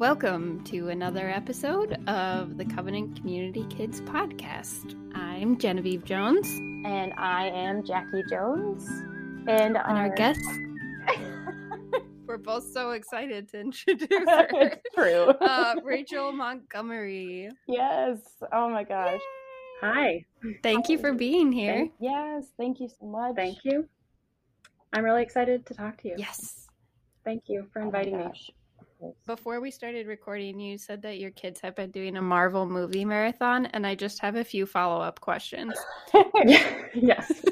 Welcome to another episode of the Covenant Community Kids podcast. I'm Genevieve Jones. And I am Jackie Jones. And, And our our guest, we're both so excited to introduce her. it's true. Uh, Rachel Montgomery. yes. Oh my gosh. Hi. Thank you for being here. Thank- yes. Thank you so much. Thank you. I'm really excited to talk to you. Yes. Thank you for Oh inviting me. Before we started recording, you said that your kids have been doing a Marvel movie marathon, and I just have a few follow up questions. yes.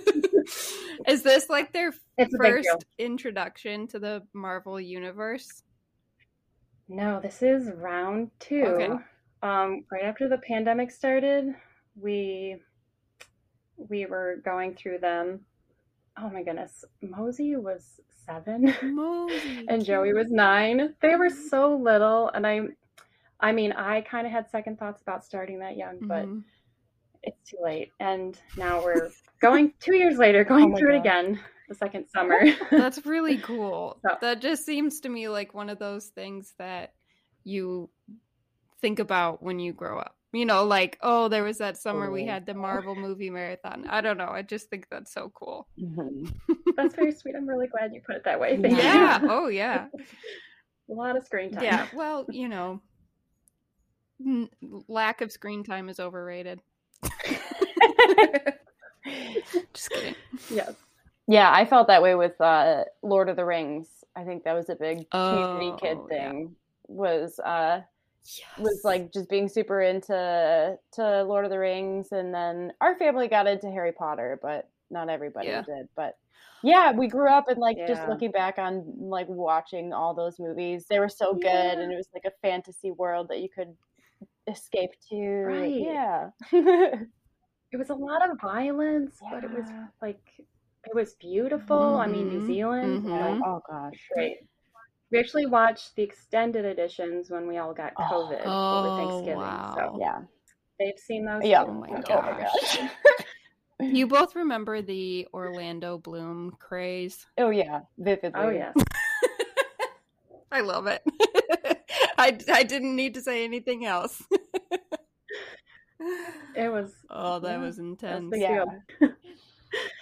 Is this like their It's first introduction to the Marvel universe? No, this is round two. Okay. Um, right after the pandemic started, we we were going through them. Oh my goodness. Mosey was seven Mosey, and Joey was nine. They were so little and I I mean, I kind of had second thoughts about starting that young, but Mhm. it's too late. And now we're going two years later, going Oh through it again the second summer. That's really cool. So- That just seems to me like one of those things that you think about when you grow up. You know, like, oh, there was that summer we had the Marvel movie marathon. I don't know. I just think that's so cool. Mhm. That's very sweet. I'm really glad you put it that way. Thank Yeah. you. Oh, yeah. A lot of screen time. Yeah. Well, you know, n- lack of screen time is overrated. Just kidding. Yes. Yeah, I felt that way with uh, Lord of the Rings. I think that was a big community kid Oh, yeah. thing. Was uh, was like just being super into to Lord of the Rings, and then our family got into Harry Potter, but not everybody Yeah. did. But yeah, we grew up and like just looking back on like watching all those movies, they were so good, and it was like a fantasy world that you could escape to. Right. Yeah, It was a lot of violence, but it was like it was beautiful. I mean, New Mhm. Zealand. Mhm. like, oh gosh, Great. We actually watched the extended editions when we all got. COVID Oh, over Thanksgiving. wow. So yeah, they've seen those. yeah. too. Oh my Oh my gosh. gosh. You both remember the Orlando Bloom craze. Oh yeah, vividly. Oh yes. I love it. I, I didn't need to say anything else. It was oh, that yeah, was that was intense. big Yeah.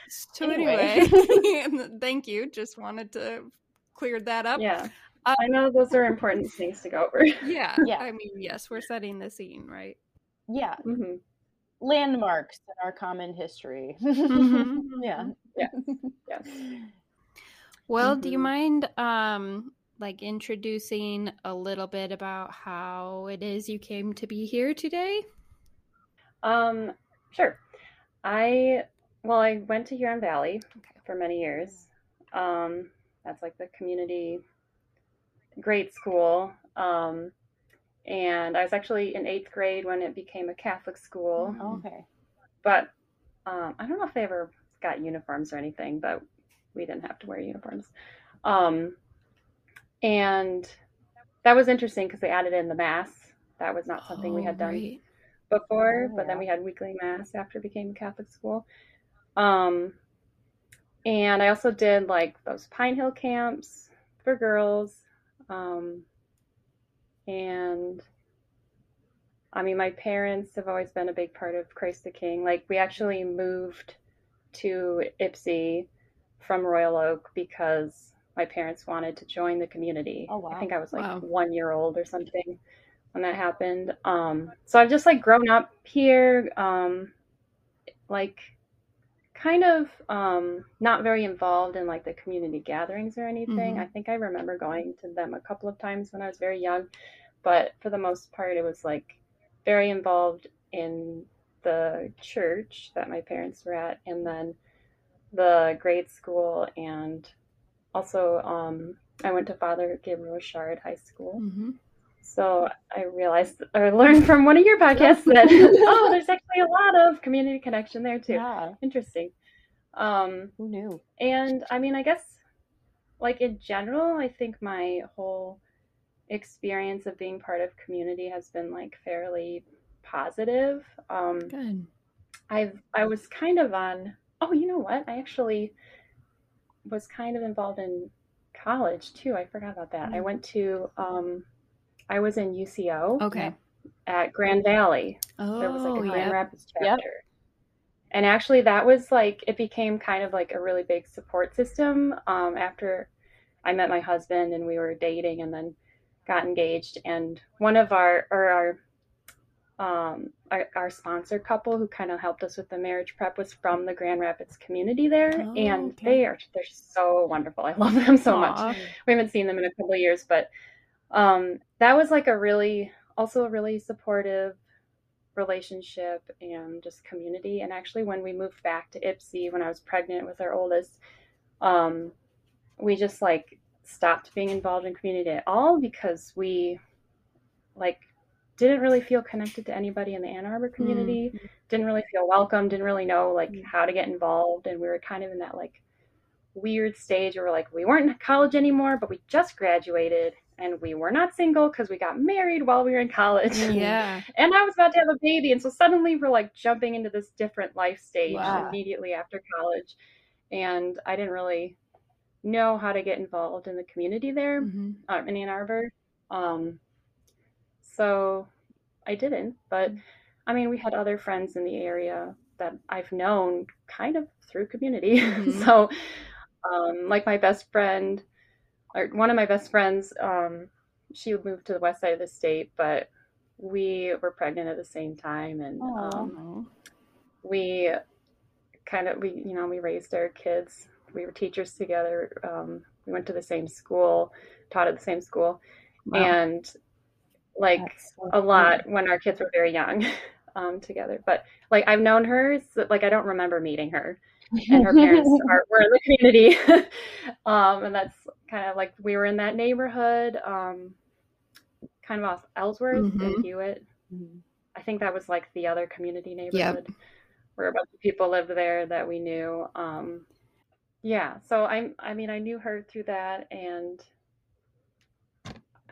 So Anyway. anyway, thank you. Just wanted to clear that up. Yeah. Uh, I know those are important things to go over. Yeah. Yeah. I mean, yes, we're setting the scene, right? Yeah, hmm landmarks in our common history. Mhm. Yeah. Yes. Yes. Well, do you Mhm. mind um like introducing a little bit about how it is you came to be here today? Um, sure. I well, I went to Huron Valley Okay. for many years. Um, that's like the community grade school. Um, and I was actually in eighth grade when it became a Catholic school. Okay. But um, I don't know if they ever got uniforms or anything, but we didn't have to wear uniforms. Um, and that was interesting because they added in the mass. That was not something we had Oh, done right. before, Oh, but then we had weekly mass after it became a Catholic school. Um, and I also did like those Pine Hill camps for girls. Um, and I mean, my parents have always been a big part of Christ the King. Like, we actually moved to Ypsi from Royal Oak because my parents wanted to join the community. Oh, wow. I think I was like Wow. one year old or something when that happened. Um, so I've just like grown up here, um, like kind of um, not very involved in like the community gatherings or anything. Mhm. I think I remember going to them a couple of times when I was very young, but for the most part, it was like very involved in the church that my parents were at, and then the grade school, and also um, I went to Father Gabriel Richard High School. Mm-hmm. So I realized or learned from one of your podcasts that oh, there's actually a lot of community connection there too. Yeah. Interesting. Um, Who knew? and I mean, I guess like in general, I think my whole experience of being part of community has been like fairly positive. Um, Good. I've I was kind of on. Oh, you know what? I actually was kind of involved in college too. I forgot about that. I Mm. went to. Um, I was in UCO Okay. at Grand Valley. Oh, There was like a Grand yeah. Rapids Yep. And actually, that was like it became kind of like a really big support system um, after I met my husband and we were dating, and then got engaged. And one of our or our um, our, our sponsor couple who kind of helped us with the marriage prep was from the Grand Rapids community there, Oh, and okay. they are they're so wonderful. I love them so much we haven't seen them in a couple of years, but um, that was like a really, also a really supportive relationship and just community. And actually, when we moved back to Ypsi when I was pregnant with our oldest, um, we just like stopped being involved in community at all because we like didn't really feel connected to anybody in the Ann Arbor community, didn't really feel welcome, didn't really know like Mm. how to get involved. And we were kind of in that like weird stage where we're like, we weren't in college anymore, but we just graduated and we were not single because we got married while we were in college. Yeah. and I was about to have a baby. And so suddenly we're like jumping into this different life stage Wow. immediately after college. And I didn't really know how to get involved in the community there Mhm. um, in Ann Arbor. Um, so I didn't, but I mean, we had other friends in the area that I've known kind of through community. Mhm. so, um, like my best friend, or one of my best friends, um, she moved to the west side of the state, but we were pregnant at the same time, and um, we kind of we you know we raised our kids. We were teachers together um, we went to the same school taught at the same school. Wow. and like so a lot when our kids were very young um, together. But like i've known her so, like i don't remember meeting her. And her parents are were in the community. Um, and that's kind of like we were in that neighborhood um, kind of off ellsworth Mhm. and hewitt Mhm. I think that was like the other community neighborhood where a bunch of people lived there that we knew. Um, yeah, so I'm, I mean, I knew her through that, and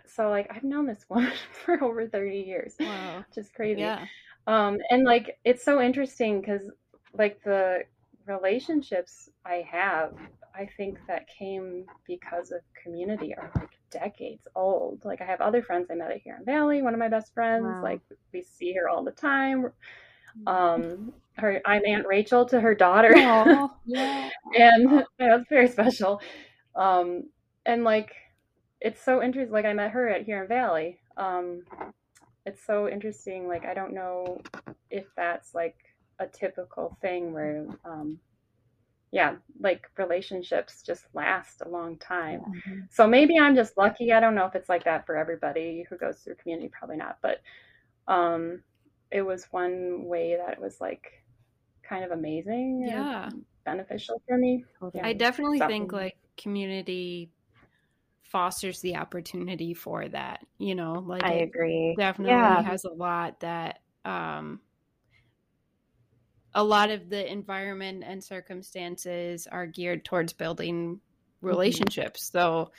so like I've known this woman for over 30 years, Wow. which is crazy. Yeah. Um, and like it's so interesting because like the relationships I have, I think that came because of community are like decades old. Like I have other friends I met at Huron Valley, one of my best friends. Wow. Like we see her all the time. Um, her I'm Aunt Rachel to her daughter. Yeah. and yeah, it's very special. Um, and like it's so interesting. Like I met her at Huron Valley. Um, it's so interesting. Like I don't know if that's like a typical thing where, um, yeah, like relationships just last a long time. So maybe I'm just lucky. I don't know if it's like that for everybody who goes through community. Probably not, but um, it was one way that it was like kind of amazing. and Yeah. beneficial for me. Totally. I definitely Stop. think like community fosters the opportunity for that. You know, like I agree. definitely Yeah. has a lot that um a lot of the environment and circumstances are geared towards building mm-hmm. relationships. So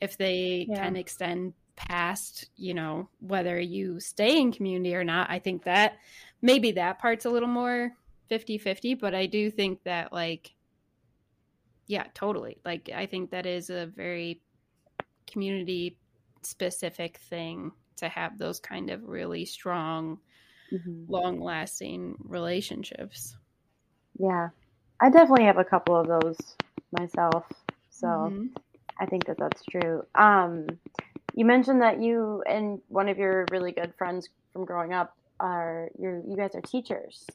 if they Yeah. can extend past, you know, whether you stay in community or not, I think that maybe that part's a little more 50-50, but I do think that like yeah, totally. Like I think that is a very community specific thing to have those kind of really strong, Mhm. long lasting relationships. Yeah. I definitely have a couple of those myself. So Mhm. I think that that's true. Um, you mentioned that you and one of your really good friends from growing up are you you guys are teachers.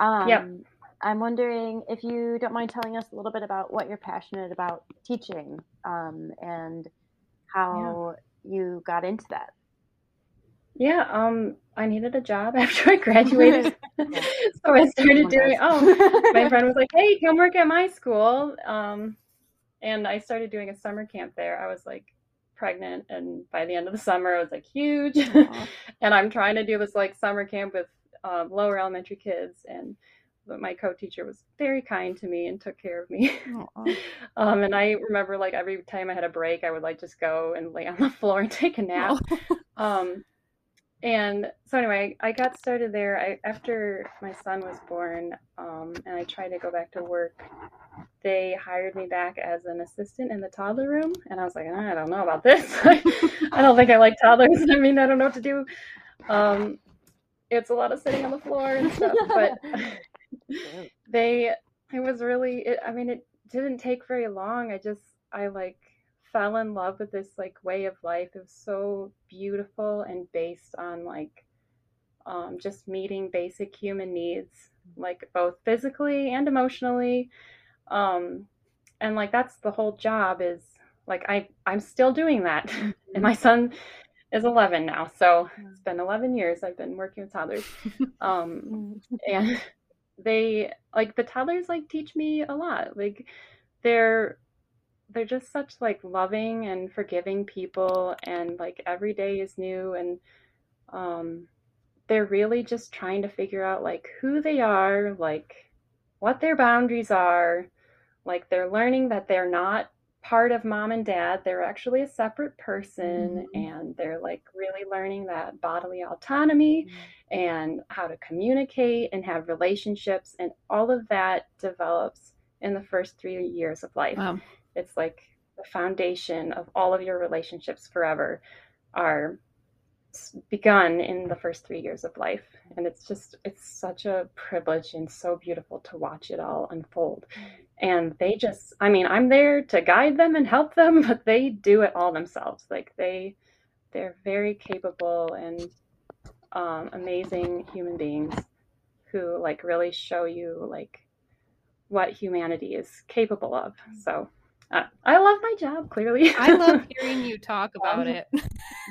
Um, Yep. I'm wondering if you don't mind telling us a little bit about what you're passionate about teaching um, and how you got into that. Yeah, um, I needed a job after I graduated, so I started doing. Oh, my friend was like, "Hey, come work at my school." Um, and I started doing a summer camp there. I was like pregnant, and by the end of the summer, I was like huge. and I'm trying to do this like summer camp with um, lower elementary kids, and but my co-teacher was very kind to me and took care of me. um, and I remember like every time I had a break, I would like just go and lay on the floor and take a nap. um, and so anyway, I got started there I, after my son was born, um, and I tried to go back to work. They hired me back as an assistant in the toddler room, and I was like, I don't know about this. I don't think I like toddlers. I mean, I don't know what to do. Um, it's a lot of sitting on the floor and stuff, but they, it was really. It, I mean, it didn't take very long. I just, I like fell in love with this like way of life. It was so beautiful and based on like um, just meeting basic human needs, like both physically and emotionally. Um, and like that's the whole job is like I I'm still doing that. and my son is 11 now, so it's been 11 years I've been working with toddlers. Um, and they like the toddlers like teach me a lot. Like they're they're just such like loving and forgiving people and like every day is new and um they're really just trying to figure out like who they are like what their boundaries are like they're learning that they're not part of mom and dad they're actually a separate person mm-hmm. and they're like really learning that bodily autonomy mm-hmm. and how to communicate and have relationships and all of that develops in the first 3 years of life wow. It's like the foundation of all of your relationships forever are begun in the first three years of life. And it's just, it's such a privilege and so beautiful to watch it all unfold. And they just, I mean, I'm there to guide them and help them, but they do it all themselves. Like they, they're very capable and um, amazing human beings who like really show you like what humanity is capable of. So I love my job. Clearly, I love hearing you talk about it.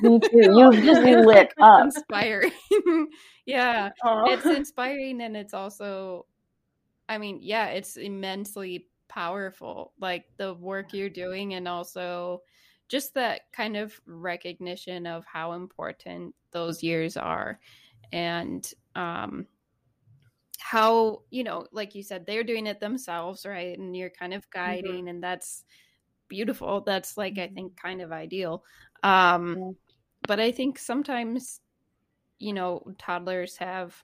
Me too. You just lit up. Inspiring. yeah, Aww. it's inspiring, and it's also, I mean, yeah, it's immensely powerful. Like the work you're doing, and also just that kind of recognition of how important those years are, and um, how you know like you said they're doing it themselves right and you're kind of mm-hmm. guiding mm-hmm. and that's beautiful that's like i mm-hmm. think kind of ideal um yeah. but i think sometimes you know toddlers have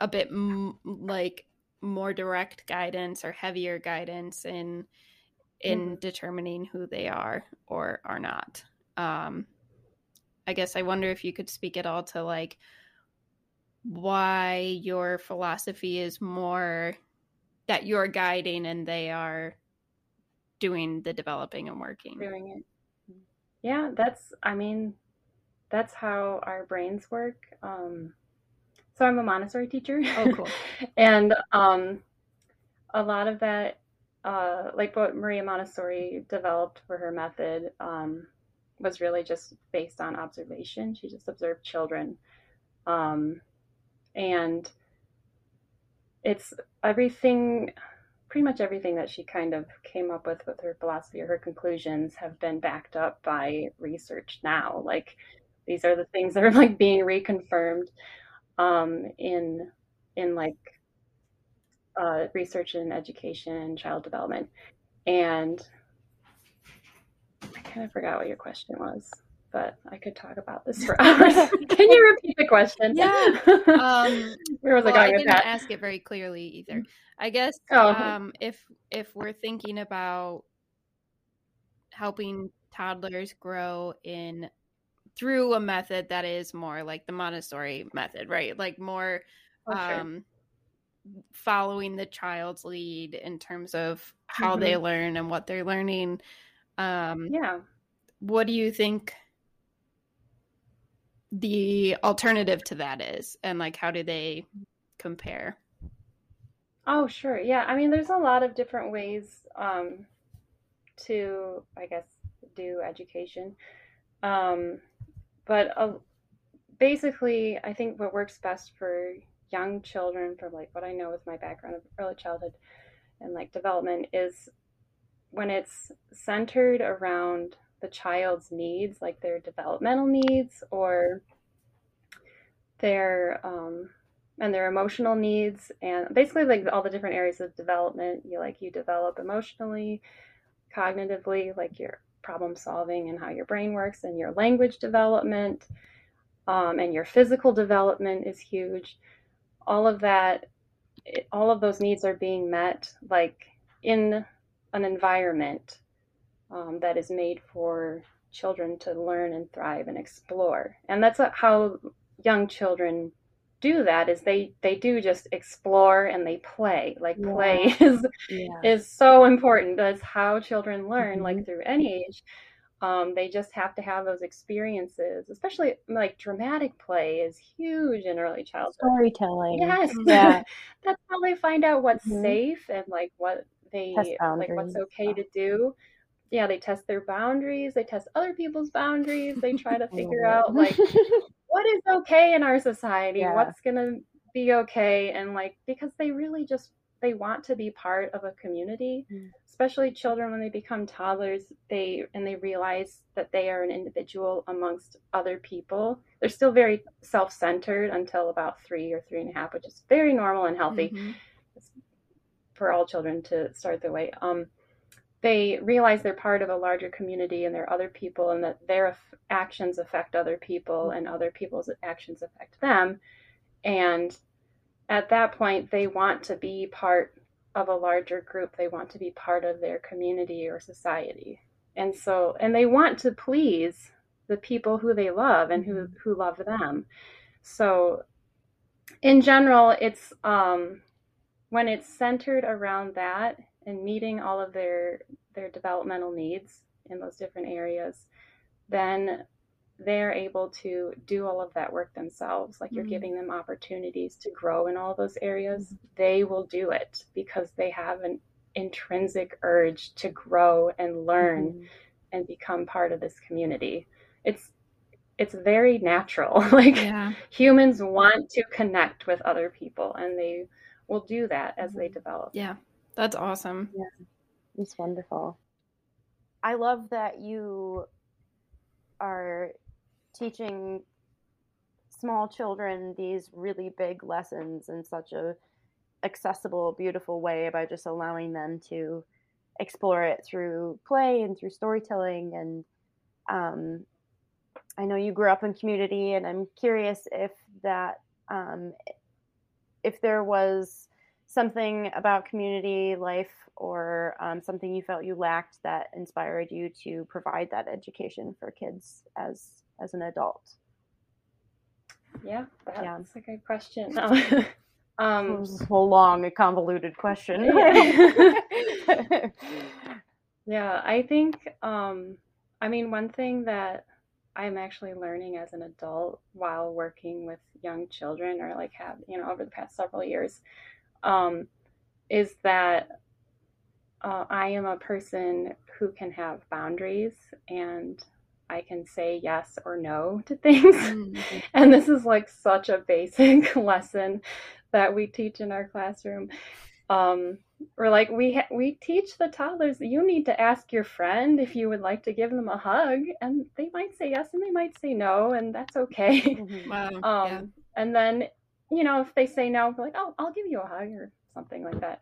a bit m- like more direct guidance or heavier guidance in in mm-hmm. determining who they are or are not um i guess i wonder if you could speak at all to like why your philosophy is more that you're guiding and they are doing the developing and working. Doing it. Yeah, that's I mean, that's how our brains work. Um so I'm a Montessori teacher. Oh cool. and um a lot of that uh like what Maria Montessori developed for her method um was really just based on observation. She just observed children. Um and it's everything pretty much everything that she kind of came up with with her philosophy or her conclusions have been backed up by research now. Like these are the things that are like being reconfirmed um, in in like uh, research in education and child development. And i kind of forgot what your question was but I could talk about this for hours. Can you repeat the question? Yeah. Um, Where was well, I going I didn't that? ask it very clearly either. I guess oh. um, if if we're thinking about helping toddlers grow in through a method that is more like the Montessori method, right? Like more oh, sure. um, following the child's lead in terms of how mm-hmm. they learn and what they're learning. Um, yeah. What do you think the alternative to that is and like how do they compare? Oh sure yeah i mean there's a lot of different ways um, to i guess do education um, but uh, basically i think what works best for young children from like what i know with my background of early childhood and like development is when it's centered around the child's needs, like their developmental needs or their um, and their emotional needs, and basically like all the different areas of development. You like you develop emotionally, cognitively, like your problem solving and how your brain works, and your language development, um, and your physical development is huge. All of that, all of those needs are being met, like in an environment um, that is made for children to learn and thrive and explore. And that's how young children do that is they they do just explore and they play like yeah. play is yeah. is so important that's how children learn mm-hmm. like through any age um, they just have to have those experiences especially like dramatic play is huge in early childhood storytelling yes yeah that's how they find out what's mm-hmm. safe and like what they like what's okay to do yeah they test their boundaries they test other people's boundaries they try to figure out like what is okay in our society yeah. what's gonna be okay and like because they really just they want to be part of a community mm. especially children when they become toddlers they and they realize that they are an individual amongst other people they're still very self-centered until about three or three and a half which is very normal and healthy mm-hmm for all children to start their way. Um, they realize they're part of a larger community and there are other people and that their actions affect other people and other people's actions affect them. And at that point, they want to be part of a larger group. They want to be part of their community or society. And so, and they want to please the people who they love and who, mm-hmm. who love them. So, in general, it's um, when it's centered around that and meeting all of their their developmental needs in those different areas, then they're able to do all of that work themselves. Like you're mm-hmm. giving them opportunities to grow in all those areas. Mm-hmm. They will do it because they have an intrinsic urge to grow and learn mm-hmm. and become part of this community. It's it's very natural. like yeah. humans want to connect with other people and they will do that as they mm-hmm. develop. Yeah, that's awesome. Yeah, it's wonderful. I love that you are teaching small children these really big lessons in such a accessible, beautiful way by just allowing them to explore it through play and through storytelling. And um, I know you grew up in community, and I'm curious if that um, if there was something about community life or um, something you felt you lacked that inspired you to provide that education for kids as as an adult? Yeah that's yeah. a good question. Um a long convoluted question. Yeah i think um i mean one thing that I'm actually learning as an adult while working with young children or like have, you know, over the past several years, um, is that uh, I am a person who can have boundaries and I can say yes or no to things. Mm-hmm. and this is like such a basic lesson that we teach in our classroom. Um, or like we ha- we teach the toddlers you need to ask your friend if you would like to give them a hug and they might say yes and they might say no and that's okay mm-hmm. wow. um, yeah. and then you know if they say no like oh i'll give you a hug or something like that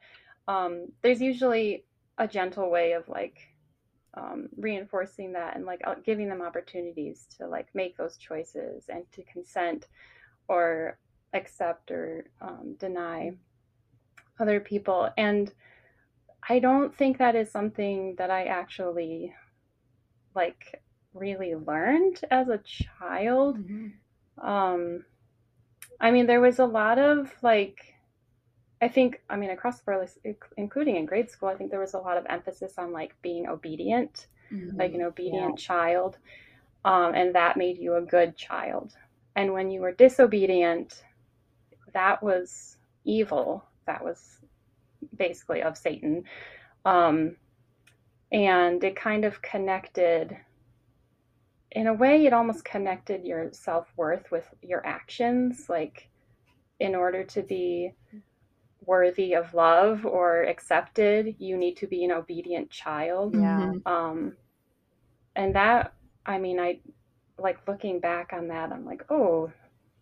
um, there's usually a gentle way of like um, reinforcing that and like uh, giving them opportunities to like make those choices and to consent or accept or um, deny other people. And I don't think that is something that I actually like really learned as a child. Mm-hmm. Um, I mean, there was a lot of like, I think, I mean, across the board, including in grade school, I think there was a lot of emphasis on like being obedient, mm-hmm. like an obedient yeah. child. Um, and that made you a good child. And when you were disobedient, that was evil that was basically of Satan. Um, and it kind of connected, in a way, it almost connected your self worth with your actions. Like, in order to be worthy of love or accepted. You need to be an obedient child. Yeah. Mhm. Um, and that, I mean, I like looking back on that, I'm like, oh,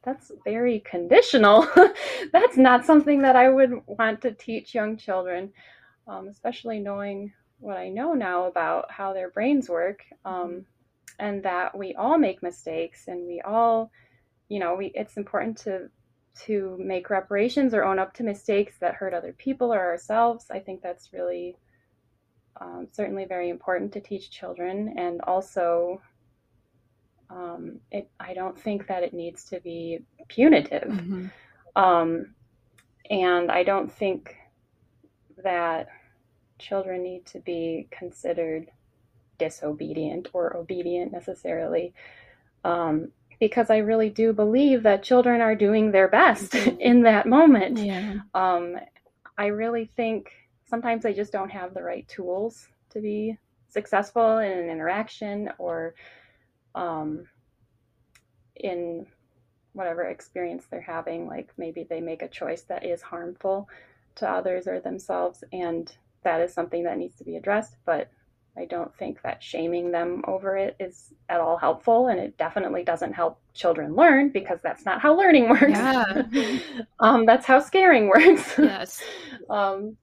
that's very conditional. that's not something that I would want to teach young children, um, especially knowing what I know now about how their brains work, um, and that we all make mistakes, and we all, you know, we it's important to to make reparations or own up to mistakes that hurt other people or ourselves. I think that's really um, certainly very important to teach children, and also. Um, it, I don't think that it needs to be punitive. Mhm. Um, and I don't think that children need to be considered disobedient or obedient necessarily. Um, because I really do believe that children are doing their best Mhm. in that moment. Yeah. Um, I really think sometimes they just don't have the right tools to be successful in an interaction or um, in whatever experience they're having. Like maybe they make a choice that is harmful to others or themselves, and that is something that needs to be addressed. But I don't think that shaming them over it is at all helpful, and it definitely doesn't help children learn because that's not how learning works. Yeah. um, that's how scaring works. Yes. um,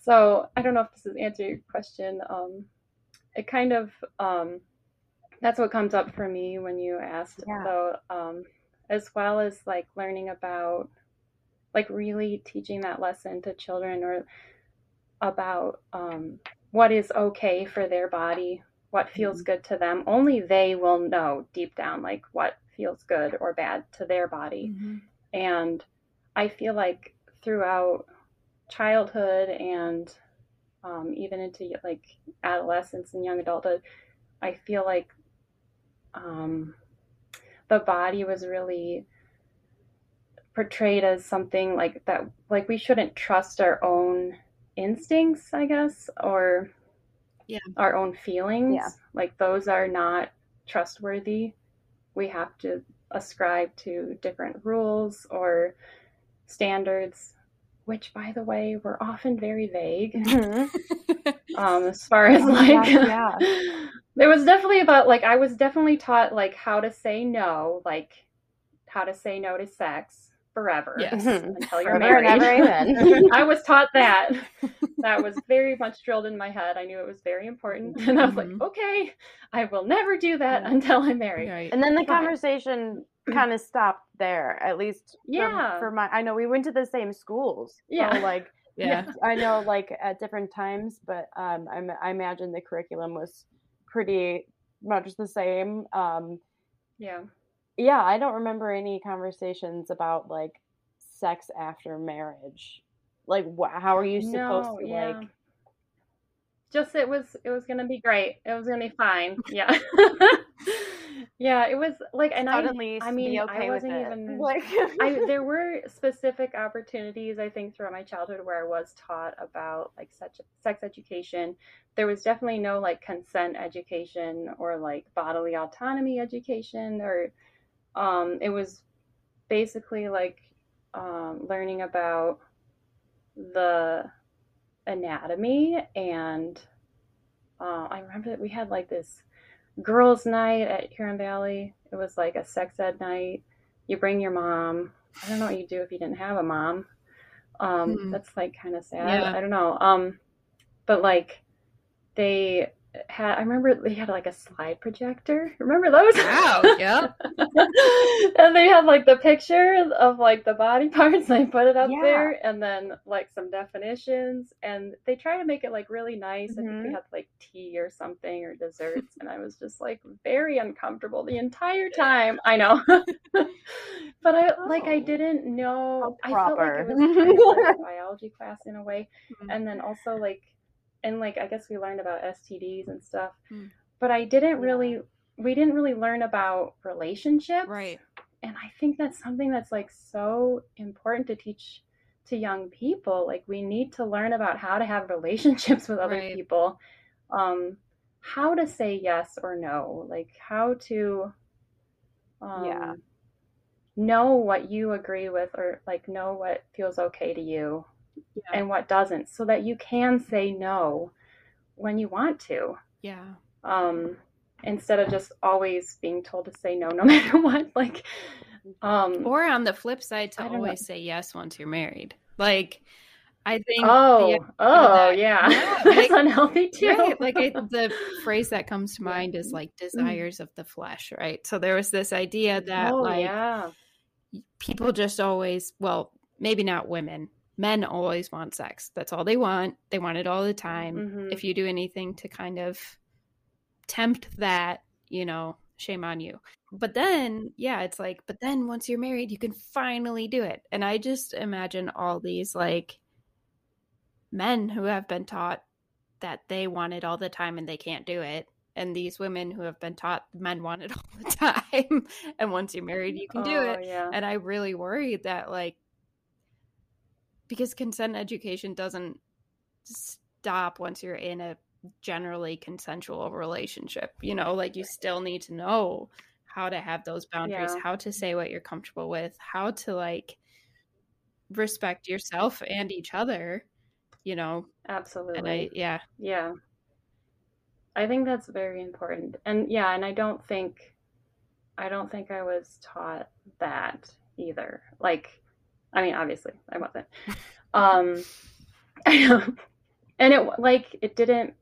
so I don't know if this has answered your question. Um, it kind of um, that's what comes up for me when you asked, Yeah. um, as well as like learning about, like really teaching that lesson to children or about um, what is okay for their body, what feels good to them. Only they will know deep down, like what feels good or bad to their body. Mhm. And I feel like throughout childhood and um, even into like adolescence and young adulthood, I feel like um, the body was really portrayed as something like that, like we shouldn't trust our own instincts, I guess, or Yeah. our own feelings. Yeah. Like those are not trustworthy. We have to ascribe to different rules or standards, which, by the way, were often very vague Mhm. um, as far as Oh, like yeah, there was definitely about like I was definitely taught like how to say no, like how to say no to sex forever Yes. Mhm. until you're Forever married. ever, amen. I was taught that. That was very much drilled in my head. I knew it was very important, and I was like, Mhm. okay, I will never do that Yeah. until I'm married. Right. And then the Fine. conversation kind of stopped there, at least for- Yeah. for, my I know we went to the same schools. Yeah. So like yeah. I know like at different times, but um I, ma- I imagine the curriculum was pretty much the same. Um Yeah. Yeah, I don't remember any conversations about like sex after marriage. Like wh- how are you supposed No, to yeah. like just it was it was gonna be great. It was gonna be fine. Yeah. yeah, it was like and I suddenly I be mean okay I wasn't even like I there were specific opportunities I think throughout my childhood where I was taught about like such sex education. There was definitely no like consent education or like bodily autonomy education or um it was basically like um learning about the anatomy and uh, I remember that we had like this girls' night at Huron Valley. It was like a sex ed night. You bring your mom. I don't know what you do if you didn't have a mom. Um, Hmm. That's like kind of sad. Yeah. I don't know. Um, but like they had, I remember they had like a slide projector. Remember those? Wow. Yeah. and they had like the picture of like the body parts. They put it up Yeah. there, and then like some definitions, and they try to make it like really nice. I think Mhm. we had like tea or something or desserts, and I was just like very uncomfortable the entire time. I know, but I like I Oh. didn't know. I felt like it was kind of like a biology class in a way, Mhm. and then also like, and like I guess we learned about STDs and stuff, Mm. but I didn't really. We didn't really learn about relationships Right. and i think that's something that's like so important to teach to young people like we need to learn about how to have relationships with other Right. people um how to say yes or no like how to um Yeah. know what you agree with or like know what feels okay to you yeah. and what doesn't so that you can say no when you want to. Yeah. Um, instead of just always being told to say no no matter what. Like, um, or on the flip side, to always know. say yes once you're married. Like, I think. Oh, oh, that, yeah. yeah That's unhealthy too. Right? Like I, the phrase that comes to mind is like mm-hmm. desires of the flesh, right? So there was this idea that oh, like yeah. people just always, well, maybe not women, men always want sex. That's all they want. They want it all the time. Mm-hmm. If you do anything to kind of tempt that, you know, shame on you. But then, yeah, it's like, but then once you're married, you can finally do it. And I just imagine all these like men who have been taught that they want it all the time and they can't do it. And these women who have been taught men want it all the time. and once you're married, you can do oh, it. Yeah. And I really worry that, like, because consent education doesn't stop once you're in a generally consensual relationship. You know, like you still need to know how to have those boundaries, yeah. how to say what you're comfortable with, how to like respect yourself and each other, you know. Absolutely. And I yeah. Yeah. I think that's very important. And yeah, and I don't think I don't think I was taught that either. Like I mean, obviously, I wasn't. Um and it like it didn't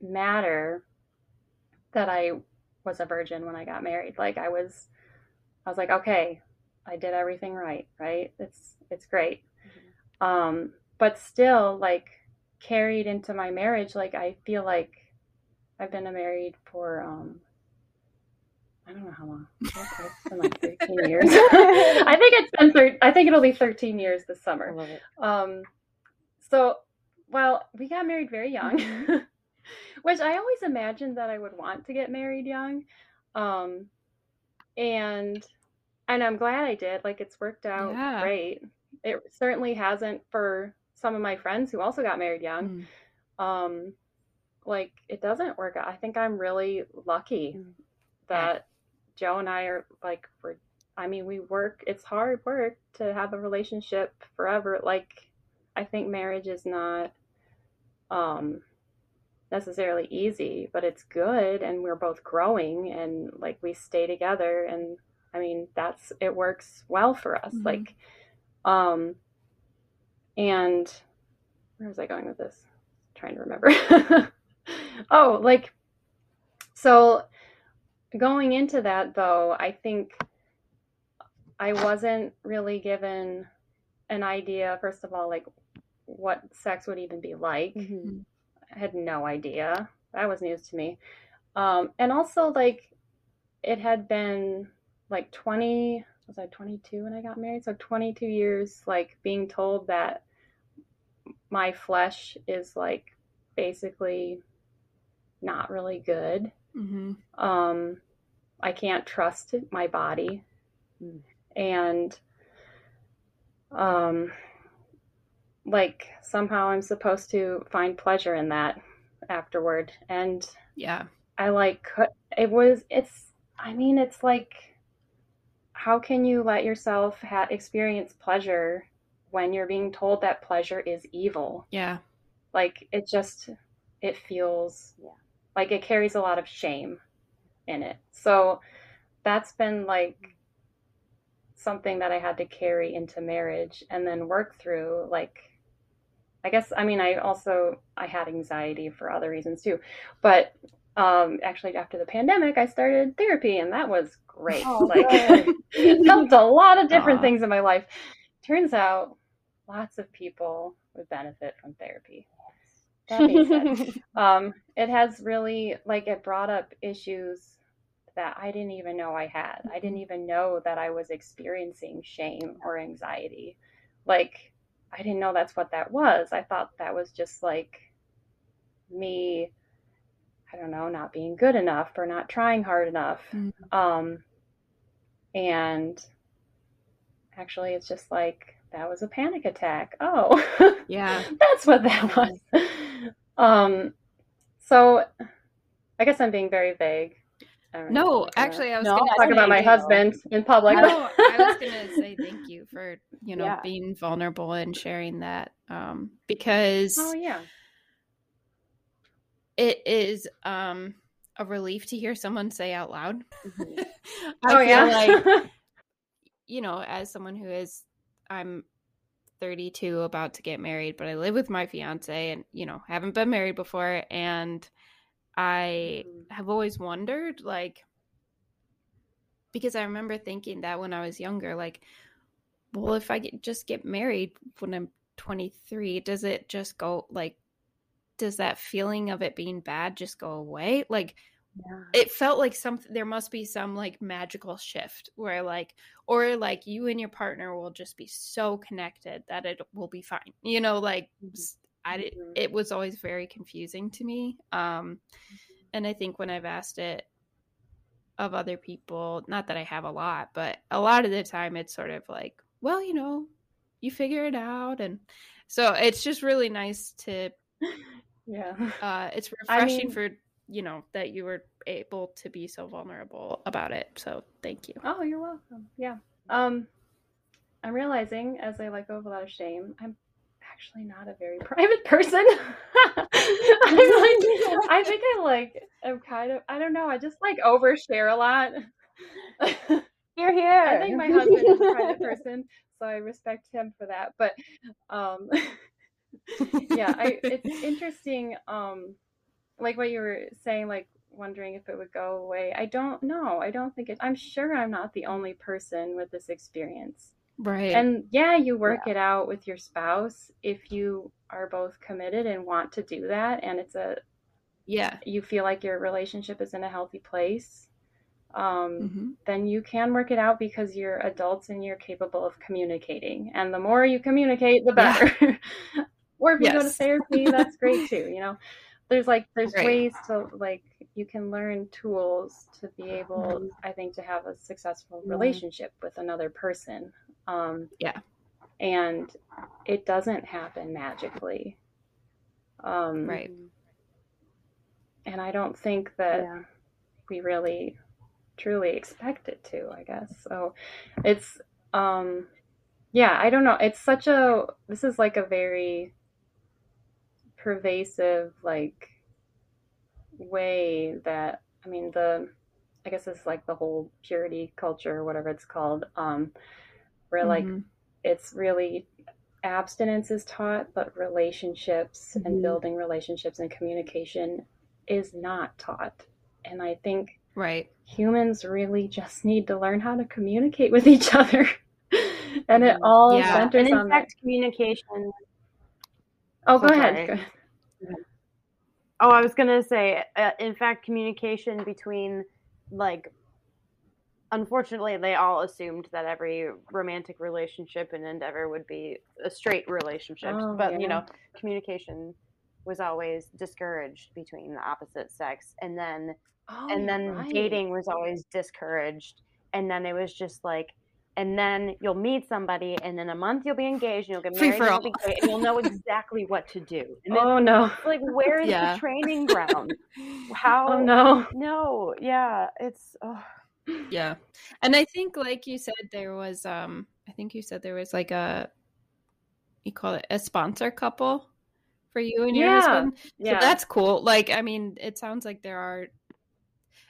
matter that I was a virgin when I got married. Like I was I was like, okay, I did everything right, right? It's it's great. Mm-hmm. Um but still like carried into my marriage like I feel like I've been married for um I don't know how long. It's been like 13 years. I think it's been thir- I think it'll be 13 years this summer. Um so well, we got married very young. Mm-hmm. which I always imagined that I would want to get married young. Um, and and I'm glad I did. Like it's worked out yeah. great. It certainly hasn't for some of my friends who also got married young. Mm. Um, like it doesn't work out. I think I'm really lucky mm. that Joe and I are like we're I mean, we work, it's hard work to have a relationship forever. Like, I think marriage is not, um, necessarily easy, but it's good and we're both growing and like we stay together and I mean that's it works well for us. Mm-hmm. Like um and where was I going with this? I'm trying to remember. oh, like so going into that though, I think I wasn't really given an idea first of all like what sex would even be like. Mm-hmm. I had no idea. That was news to me. Um, and also, like, it had been like 20, was I 22 when I got married? So 22 years, like, being told that my flesh is, like, basically not really good. Mm-hmm. Um, I can't trust my body. Mm. And, um, like somehow I'm supposed to find pleasure in that afterward. And yeah, I like it was, it's, I mean, it's like, how can you let yourself ha- experience pleasure when you're being told that pleasure is evil? Yeah. Like it just, it feels yeah. Like it carries a lot of shame in it. So that's been like something that I had to carry into marriage and then work through like I guess I mean I also I had anxiety for other reasons too. But um actually after the pandemic I started therapy and that was great. Oh, like it helped a lot of different Aww. things in my life. Turns out lots of people would benefit from therapy. That being said, um, it has really like it brought up issues that I didn't even know I had. I didn't even know that I was experiencing shame or anxiety. Like I didn't know that's what that was. I thought that was just like me, I don't know, not being good enough or not trying hard enough. Mm-hmm. Um, and actually, it's just like that was a panic attack. Oh, yeah, that's what that was. Um, so I guess I'm being very vague. no, actually, I was No, gonna talk about my no. husband in public. No, I was gonna say thank you for you know Yeah. being vulnerable and sharing that um, because oh yeah. it is um, a relief to hear someone say out loud. Mhm. I oh feel yeah. like you know, as someone who is, I'm 32, about to get married, but I live with my fiance and, you know, haven't been married before. And I Mhm. have always wondered, like, because I remember thinking that when I was younger, like, well, if I get, just get married when I'm 23, does it just go, like, does that feeling of it being bad just go away? Like, yeah. it felt like something there must be some like magical shift where like or like you and your partner will just be so connected that it will be fine you know like Mhm. s- i did, Mhm. it was always very confusing to me um and i think when i've asked it of other people not that i have a lot but a lot of the time it's sort of like well you know you figure it out and so it's just really nice to yeah. uh, it's I refreshing mean- for you know that you were able to be so vulnerable about it. So thank you. Oh, you're welcome. Yeah. Um, I'm realizing as I let go of a lot of shame, I'm actually not a very private person. I'm like, I think I like, I'm kind of, I don't know, I just like overshare a lot. You're here. I think my husband is a private person, so I respect him for that. But um, yeah, I, it's interesting. Um, like what you were saying, like wondering if it would go away. I don't know. I don't think it. I'm sure I'm not the only person with this experience. Right. And yeah, you work it out with your spouse if you are both committed and want to do that, and it's a yeah. you feel like your relationship is in a healthy place. Um, hmm then you can work it out because you're adults and you're capable of communicating. And the more you communicate, the Yeah. better. or if you go to therapy, that's great too. You know, there's like there's Right. ways to like you can learn tools to be able, Mhm. I think, to have a successful Yeah. relationship with another person. Um, Yeah. and it doesn't happen magically. Um, Right. And I don't think that Yeah. we really truly expect it to i guess so it's um yeah i don't know it's such a this is like a very pervasive like way that i mean the i guess it's like the whole purity culture whatever it's called um where like Mhm. it's really abstinence is taught but relationships Mhm. and building relationships and communication is not taught and i think Right. humans really just need to learn how to communicate with each other. and it all Yeah. centers and in on that. communication. Oh, go ahead. Go ahead. Oh, I was gonna say, uh, in fact, communication between, like, unfortunately, they all assumed that every romantic relationship and endeavor would be a straight relationship, Oh, but you know, communication was always discouraged between the opposite sex, and then Oh, and then right. dating was always discouraged, and then it was just like. And then you'll meet somebody, and in a month you'll be engaged, and you'll get Free married, for and, you'll great, and you'll know exactly what to do. And Oh no. like, where is Yeah. the training ground? How? Oh no. No, yeah, it's oh, Yeah. And I think like you said there was um I think you said there was like a you call it a sponsor couple for you and your Yeah. husband. Yeah. So that's cool. Like I mean, it sounds like there are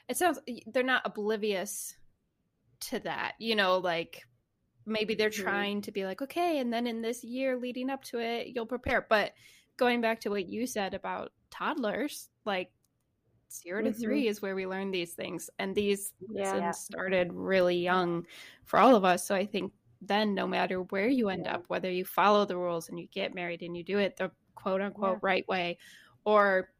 it sounds they're not oblivious to that. You know, like maybe they're Mhm. trying to be like, okay, and then in this year leading up to it, you'll prepare. But going back to what you said about toddlers, like 0 to Mhm. three is where we learn these things. And these Yeah. lessons Yeah. started really young for all of us. So I think then no matter where you end Yeah. up, whether you follow the rules and you get married and you do it the quote unquote Yeah. right way, or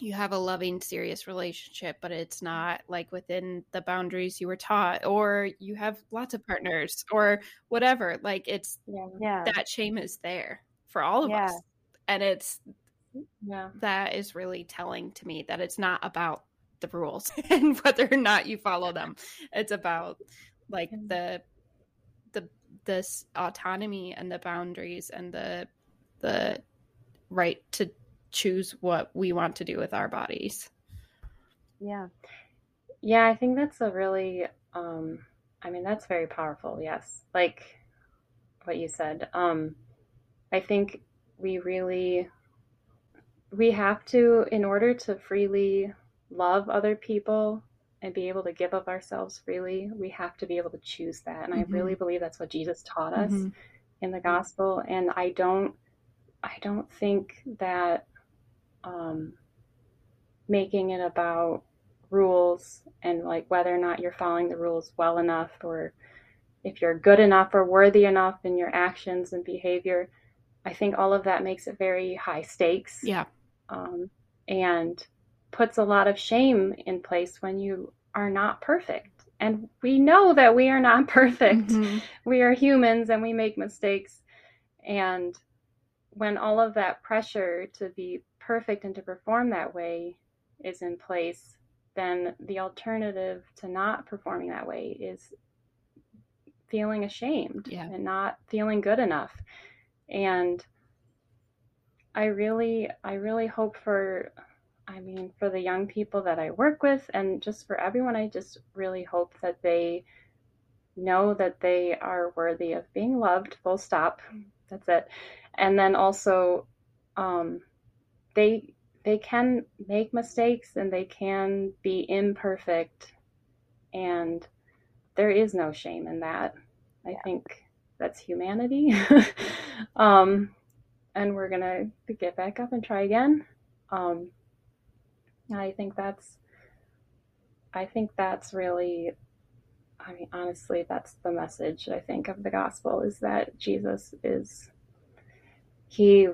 you have a loving, serious relationship, but it's mm-hmm. not like within the boundaries you were taught, or you have lots of partners, or whatever. Like it's yeah. yeah, that shame is there for all of Yeah. us. And it's mm-hmm. Yeah. that is really telling to me that it's not about the rules and whether or not you follow them. It's about like the the this autonomy and the boundaries and the the right to choose what we want to do with our bodies. yeah, Yeah, I think that's a really, um, I mean, that's very powerful. Yes. Like what you said. Um, I think we really, we have to, in order to freely love other people and be able to give of ourselves freely, we have to be able to choose that. And mm-hmm. I really believe that's what Jesus taught us mm-hmm. in the gospel. And I don't, I don't think that um, making it about rules and like whether or not you're following the rules well enough or if you're good enough or worthy enough in your actions and behavior, I think all of that makes it very high stakes. Yeah. Um, and puts a lot of shame in place when you are not perfect. And we know that we are not perfect. Mm-hmm. We are humans and we make mistakes. And when all of that pressure to be perfect and to perform that way is in place, then the alternative to not performing that way is feeling ashamed yeah. and not feeling good enough. And I really, I really hope for, I mean, for the young people that I work with and just for everyone, I just really hope that they know that they are worthy of being loved, full stop. That's it. And then also, um, they they can make mistakes and they can be imperfect. And there is no shame in that. I yeah. think that's humanity. Um, and we're gonna get back up and try again. Um, i think that's i think that's really i mean honestly that's the message i think of the gospel is that jesus is he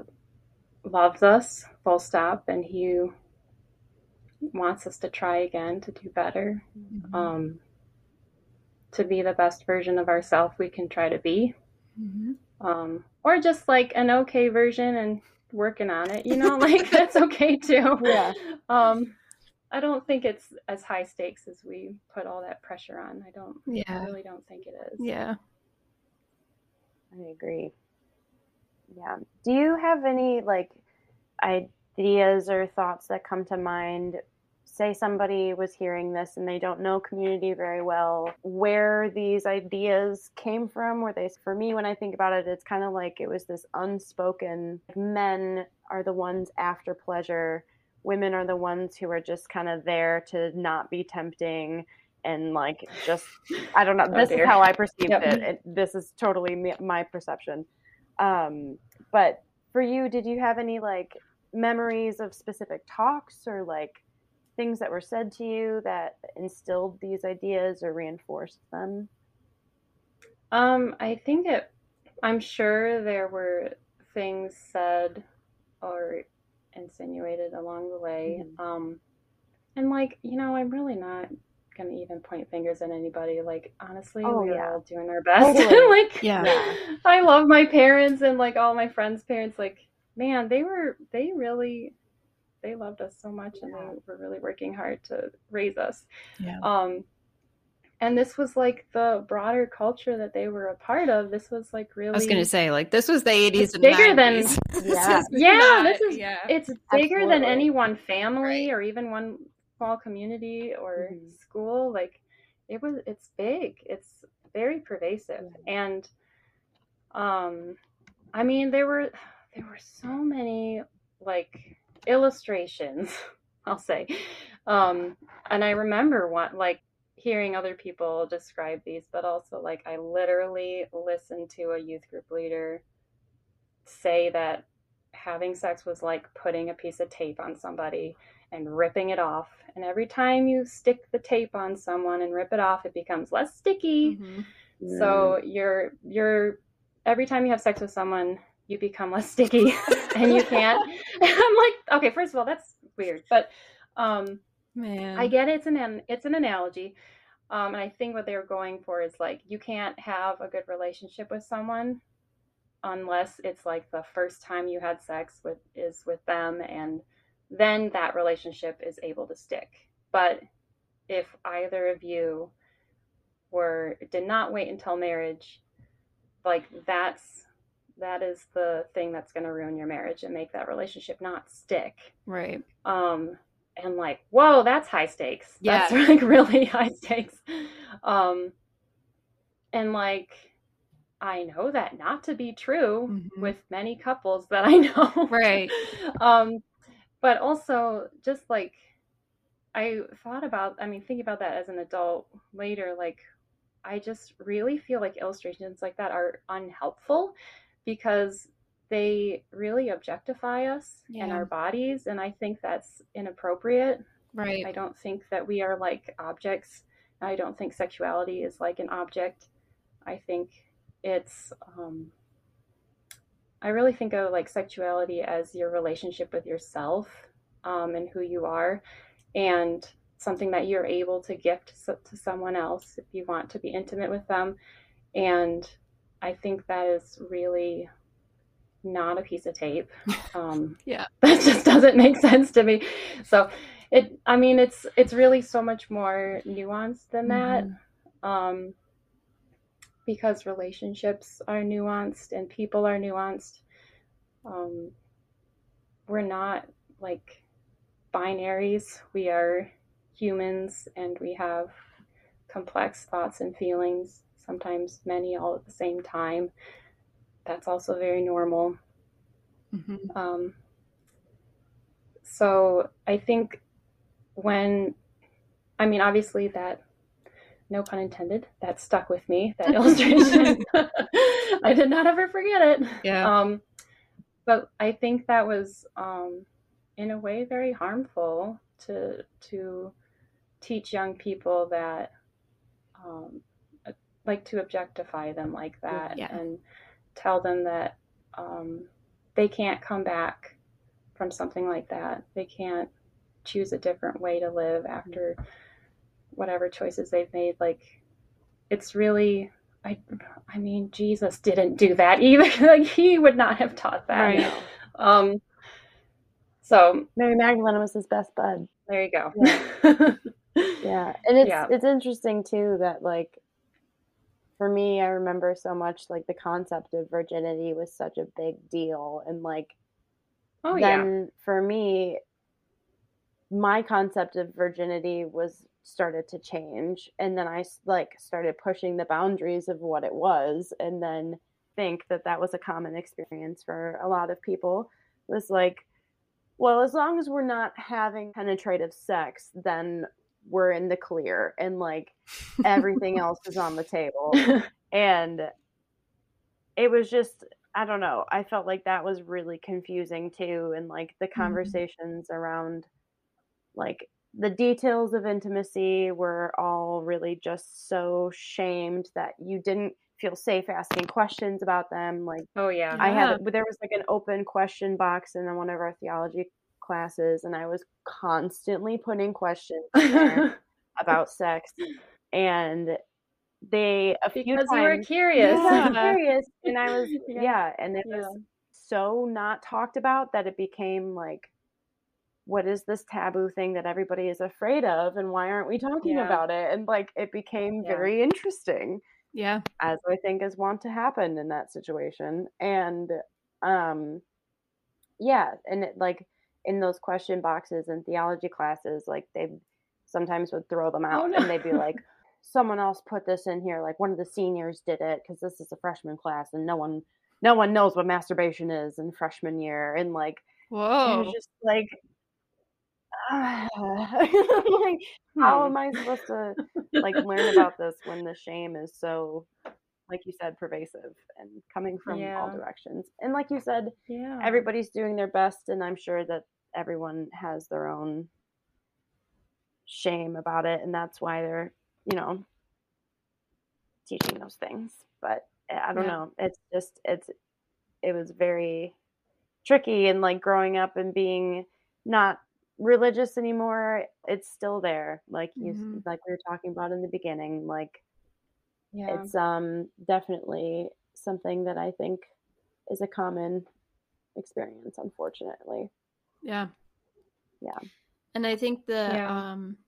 loves us, full stop, and He wants us to try again to do better, mm-hmm. um, to be the best version of ourselves we can try to be, mm-hmm. um, or just like an okay version and working on it. You know, like that's okay too. Yeah. Um, I don't think it's as high stakes as we put all that pressure on. I don't. Yeah. I really don't think it is. Yeah. I agree. Yeah. Do you have any like ideas or thoughts that come to mind? Say somebody was hearing this and they don't know community very well, where these ideas came from. Were they, for me, when I think about it, it's kind of like it was this unspoken men are the ones after pleasure, women are the ones who are just kind of there to not be tempting and like just i don't know oh, this is how i perceived yep. it. it. this is totally my perception um, but for you, did you have any like memories of specific talks or like things that were said to you that instilled these ideas or reinforced them? Um, I think it, I'm sure there were things said or insinuated along the way. Mm-hmm. Um, and like, you know, I'm really not gonna even point fingers at anybody. Like honestly, oh, we're yeah. all doing our best. Totally. like yeah. I love my parents and like all my friends' parents. Like, man, they were they really they loved us so much yeah. and they were really working hard to raise us. Yeah. Um and this was like the broader culture that they were a part of. This was like really. I was gonna say like this was the eighties. Bigger 90s. than yeah, yeah. Not, this is yeah. it's bigger Absolutely. than any one family right. or even one small community or mm-hmm. school like it was it's big it's very pervasive mm-hmm. and um i mean there were there were so many like illustrations i'll say um and i remember what like hearing other people describe these but also like i literally listened to a youth group leader say that having sex was like putting a piece of tape on somebody and ripping it off. And every time you stick the tape on someone and rip it off, it becomes less sticky. Mm-hmm. So you're you're every time you have sex with someone, you become less sticky and you can't. I'm like, okay, first of all, that's weird, but um, man, I get it. it's an it's an analogy. Um, and I think what they were going for is like you can't have a good relationship with someone unless it's like the first time you had sex with is with them and then that relationship is able to stick. But if either of you were did not wait until marriage, like that's that is the thing that's going to ruin your marriage and make that relationship not stick. Right. Um and like, whoa, that's high stakes. Yeah. That's like really high stakes. Um, and like, I know that not to be true Mhm. with many couples that I know. Right. um, but also just like, I thought about, I mean, thinking about that as an adult later, like, I just really feel like illustrations like that are unhelpful because they really objectify us and our bodies. And I think that's inappropriate. Right. I don't think that we are like objects. I don't think sexuality is like an object. I think it's, um, I really think of like sexuality as your relationship with yourself um, and who you are, and something that you're able to gift to someone else if you want to be intimate with them. And I think that is really not a piece of tape. Um, Yeah. that just doesn't make sense to me. So it, I mean, it's it's really so much more nuanced than that. Um, because relationships are nuanced and people are nuanced. Um, we're not like binaries. We are humans and we have complex thoughts and feelings, sometimes many all at the same time. That's also very normal. Mhm. Um, so I think when, I mean, obviously that, no pun intended, that stuck with me, that illustration. I did not ever forget it. Yeah. Um, but I think that was, um, in a way, very harmful to to teach young people that, um, like to objectify them like that Yeah. and tell them that um, they can't come back from something like that. They can't choose a different way to live after whatever choices they've made. Like, it's really, I, I mean, Jesus didn't do that either. like, he would not have taught that. Right. Um, so Mary Magdalene was his best bud. there you go. Yeah, and it's Yeah. it's interesting too that like for me, I remember so much like the concept of virginity was such a big deal, and like oh yeah. then for me, my concept of virginity was started to change, and then i like started pushing the boundaries of what it was, and then think that that was a common experience for a lot of people was like well as long as we're not having penetrative sex then we're in the clear and like everything else is on the table. And it was just i don't know i felt like that was really confusing too and like the mm-hmm. conversations around like the details of intimacy were all really just so shamed that you didn't feel safe asking questions about them like oh yeah. I Yeah. had there was like an open question box in one of our theology classes, and I was constantly putting questions there about sex, and they a few because times you were curious. Yeah, curious, and I was Yeah. yeah, and it Yeah. was so not talked about that it became like. What is this taboo thing that everybody is afraid of, and why aren't we talking Yeah. about it? And like, it became Yeah. very interesting Yeah. as I think is want to happen in that situation. And um yeah, and it, like in those question boxes in theology classes, like they sometimes would throw them out Oh, no. and they'd be like, someone else put this in here, like one of the seniors did it because this is a freshman class and no one no one knows what masturbation is in freshman year and like Whoa. it was just like like how Hmm. am I supposed to like learn about this when the shame is so like you said pervasive and coming from all directions and like you said Yeah. everybody's doing their best and i'm sure that everyone has their own shame about it and that's why they're you know teaching those things but eh, i don't Yeah. know it's just it's it was very tricky and like growing up and being not religious anymore it's still there like you Mhm. like we were talking about in the beginning like yeah. it's um definitely something that I think is a common experience, unfortunately. Yeah. Yeah. And I think the Yeah. um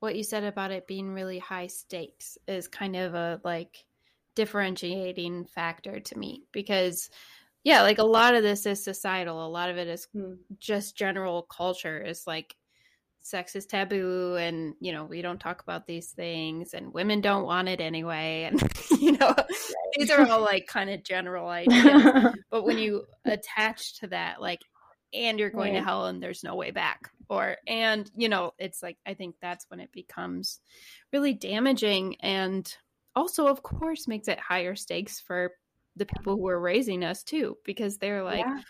what you said about it being really high stakes is kind of a like differentiating factor to me because yeah, like a lot of this is societal. A lot of it is Hmm. just general culture. Is like sex is taboo, and you know we don't talk about these things, and women don't want it anyway, and you know these are all like kind of general ideas. but when you attach to that, like, and you're going Right. to hell, and there's no way back, or and you know it's like I think that's when it becomes really damaging, and also of course makes it higher stakes for the people who are raising us too because they're like Yeah.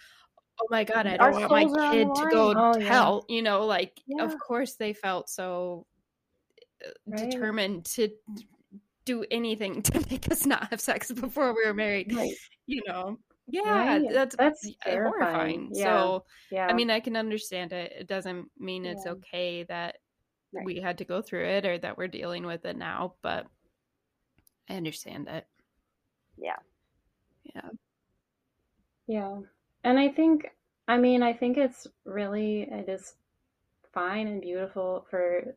oh my god i don't want my souls are on the kid to go. Oh, to yeah. hell you know like Yeah. of course they felt so uh, Right. determined to do anything to make us not have sex before we were married Right. you know yeah Right. that's That's uh, horrifying Yeah. so yeah. i mean i can understand it it doesn't mean it's Yeah. okay that Right. we had to go through it or that we're dealing with it now but i understand it Yeah. yeah Yeah. And I think, I mean, I think it's really, it is fine and beautiful for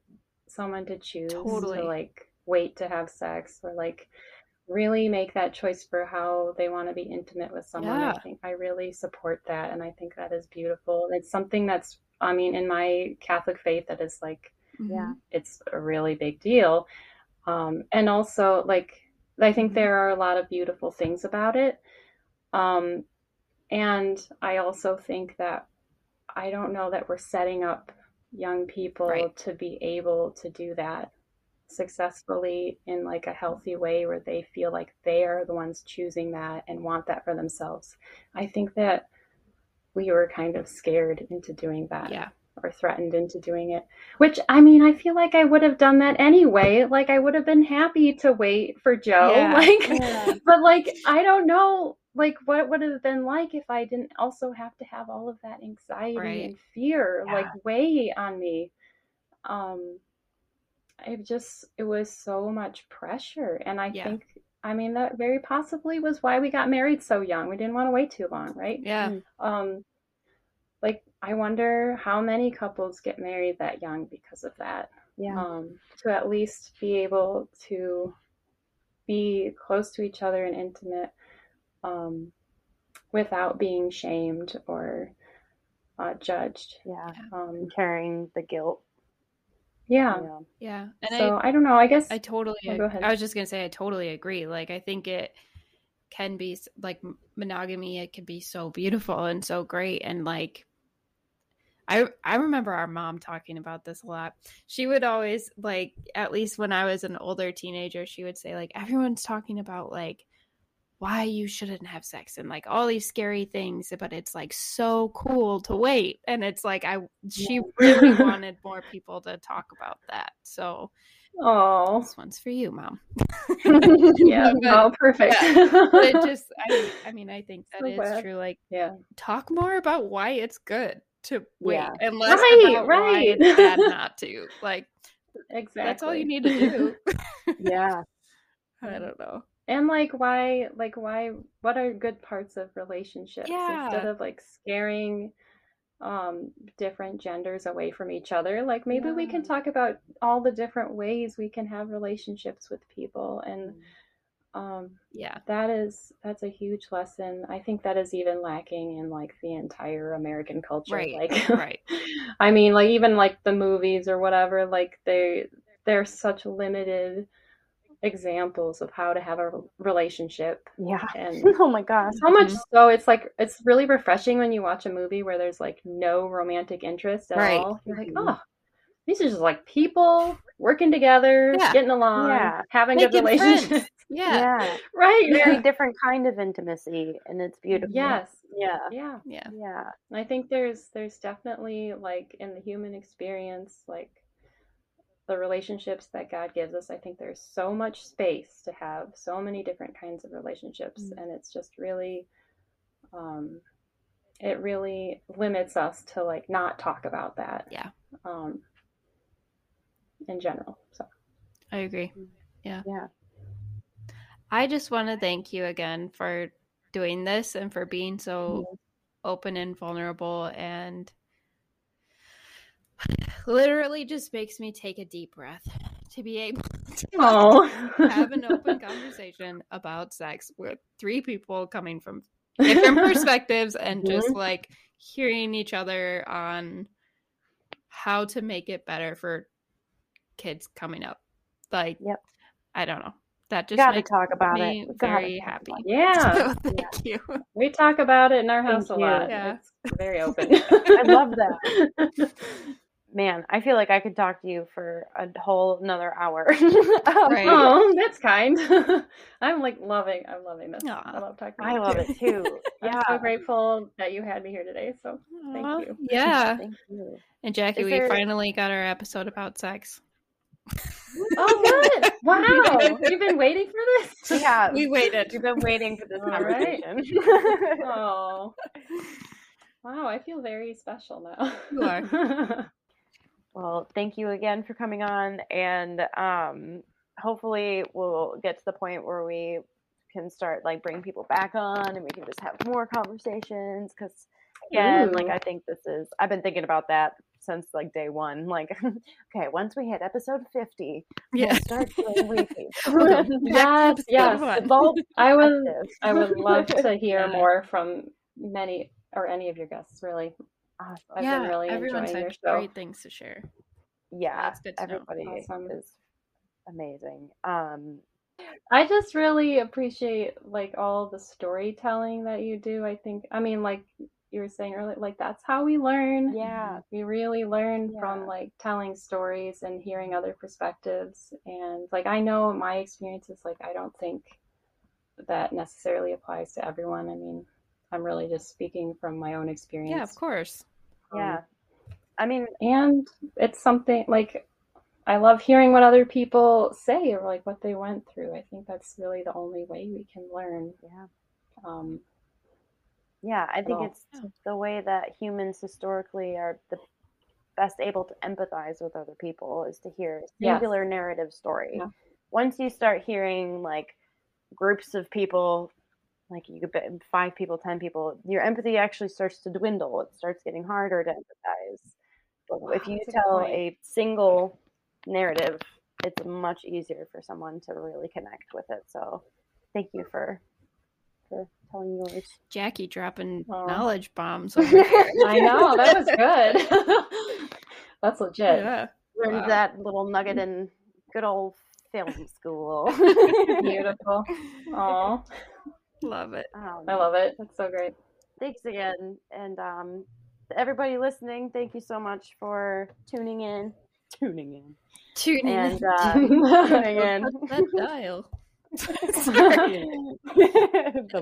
someone to choose Totally. to like wait to have sex or like really make that choice for how they want to be intimate with someone. Yeah. I think I really support that. And I think that is beautiful. It's something that's, I mean, in my Catholic faith, that is like, Yeah. it's a really big deal. Um, and also, like, I think Mhm. there are a lot of beautiful things about it. Um, and I also think that I don't know that we're setting up young people Right. to be able to do that successfully in like a healthy way where they feel like they are the ones choosing that and want that for themselves. I think that we were kind of scared into doing that yeah or threatened into doing it. Which I mean, I feel like I would have done that anyway. Like I would have been happy to wait for Joe. Yeah. Like Yeah. but like I don't know like what would it have been like if I didn't also have to have all of that anxiety Right. and fear Yeah. like weigh on me. Um it just it was so much pressure and I think I mean that very possibly was why we got married so young. We didn't want to wait too long, right? yeah. Um, like I wonder how many couples get married that young because of that. Yeah. Um, to at least be able to be close to each other and intimate, um, without being shamed or uh, judged. Yeah. Um, Carrying the guilt. yeah. Yeah. yeah and So I don't know. I guess I totally. Oh, go ahead. I was just gonna say I totally agree. Like I think it can be like monogamy. It can be so beautiful and so great. And like, I I remember our mom talking about this a lot. She would always like, at least when I was an older teenager, she would say like, everyone's talking about like why you shouldn't have sex and like all these scary things but it's like so cool to wait and it's like i she really wanted more people to talk about that so oh this one's for you, mom. yeah. But- oh, perfect. But it just, I, I mean, I think that So is true. Like, yeah. talk more about why it's good to wait, Yeah. and less Right, about why right. it's bad not to. Like, Exactly. that's all you need to do. Yeah. I don't know. and like why like why what are good parts of relationships instead of like scaring um different genders away from each other like maybe we can talk about all the different ways we can have relationships with people and um Yeah. that is that's a huge lesson i think that is even lacking in like the entire american culture Right. like Right. i mean like even like the movies or whatever like they they're such limited examples of how to have a relationship Yeah. and Oh my gosh. so much Mhm. so it's like it's really refreshing when you watch a movie where there's like no romantic interest at Right. all you're like oh these are just like people working together Yeah. getting along Yeah. having good relationships friends. Yeah. Yeah. right Very yeah. different kind of intimacy, and it's beautiful. yes Yeah. yeah Yeah. Yeah. I think there's there's definitely like in the human experience, like the relationships that God gives us, I think there's so much space to have so many different kinds of relationships. Mm. And it's just really um it really limits us to like not talk about that. Yeah. Um in general. So I agree. Yeah. Yeah. I just want to thank you again for doing this and for being so open and vulnerable and literally just makes me take a deep breath to be able to Oh have an open conversation about sex with three people coming from different perspectives and just Mhm. like hearing each other on how to make it better for kids coming up. Like, Yep. I don't know. That just Got to makes talk about me it. Gotta very happy. about Yeah, So thank you. we talk about it in our Thank house a you. lot. Yeah. It's very open. I love that. Man, I feel like I could talk to you for a whole another hour. Right. Oh, that's kind. I'm like loving. I'm loving this. Aw. I love talking. I to love you. it too. I'm Yeah. so grateful that you had me here today. So Thank Aw, you. Yeah. Thank you. And Jackie, Is we there- finally got our episode about sex. Oh, good. Wow. You've been waiting for this? Yeah, We waited. we've been waiting for this All right. conversation. Oh. Wow, I feel very special now. You are. Well, thank you again for coming on, and um, hopefully we'll get to the point where we can start like bring people back on, and we can just have more conversations. Because again, like I think this is I've been thinking about that since like day one. Like, okay, once we hit episode fifty, we'll Yeah. start doing repeats. yes, yes. I would. I would love to hear more from many or any of your guests, really. Awesome. I've yeah, been really everyone's enjoying your had show. great things to share. Yeah, That's good to know. everybody Awesome. is amazing. Um, I just really appreciate like all the storytelling that you do. I think I mean like you were saying earlier, like that's how we learn. yeah, We really learn Yeah. from like telling stories and hearing other perspectives. And like I know my experiences, like I don't think that necessarily applies to everyone. I mean, I'm really just speaking from my own experience. Yeah, of course. Um, yeah. I mean, and it's something like I love hearing what other people say or like what they went through. I think that's really the only way we can learn. yeah. Um, Yeah, I think all. it's the way that humans historically are the best able to empathize with other people is to hear a Yes. singular narrative story. Yeah. Once you start hearing like groups of people, like you could bet five people, ten people, your empathy actually starts to dwindle. It starts getting harder to empathize. But if you that's a tell a single narrative, it's much easier for someone to really connect with it. So, thank you for for telling yours. Jackie dropping Aw. knowledge bombs. I know that was good. that's legit. yeah. learned Wow. that little nugget in good old film school. Beautiful. Oh, Love it. Um, I love it. That's so great. Thanks again, and um, everybody listening, thank you so much for tuning in. Tuning in Tuning and in. uh, tuning in. What's that dial? the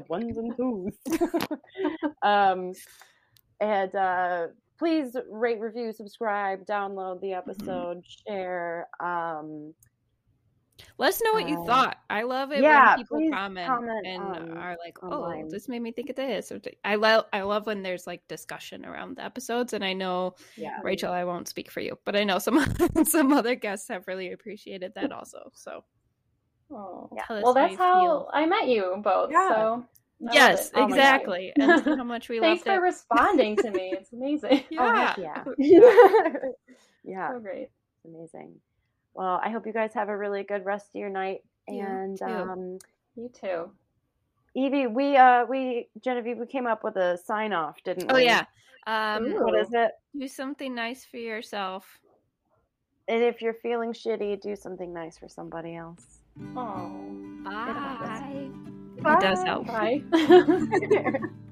ones and twos. um, and uh, please rate, review, subscribe, download the episode, share. Um, Let us know what you Uh, thought. I love it yeah, when people comment, comment and on- are like, "Oh, online. this made me think of this." Or I love I love when there's like discussion around the episodes, and I know yeah. Rachel, I won't speak for you, but I know some some other guests have really appreciated that also. So Oh. Yeah. Well, that's you how feel. I met you both. Yeah. So I yes. Oh exactly, and how much we love! Thanks for it. responding to me. It's amazing. Oh, yeah. yeah. yeah. so great. It's amazing. Well, I hope you guys have a really good rest of your night. You And too. um, You too. Evie, we uh we Genevieve, we came up with a sign off, didn't Oh we? Oh yeah. Um, Ooh. What is it? do something nice for yourself. And if you're feeling shitty, do something nice for somebody else. Oh. Bye. Bye. It does help. Bye.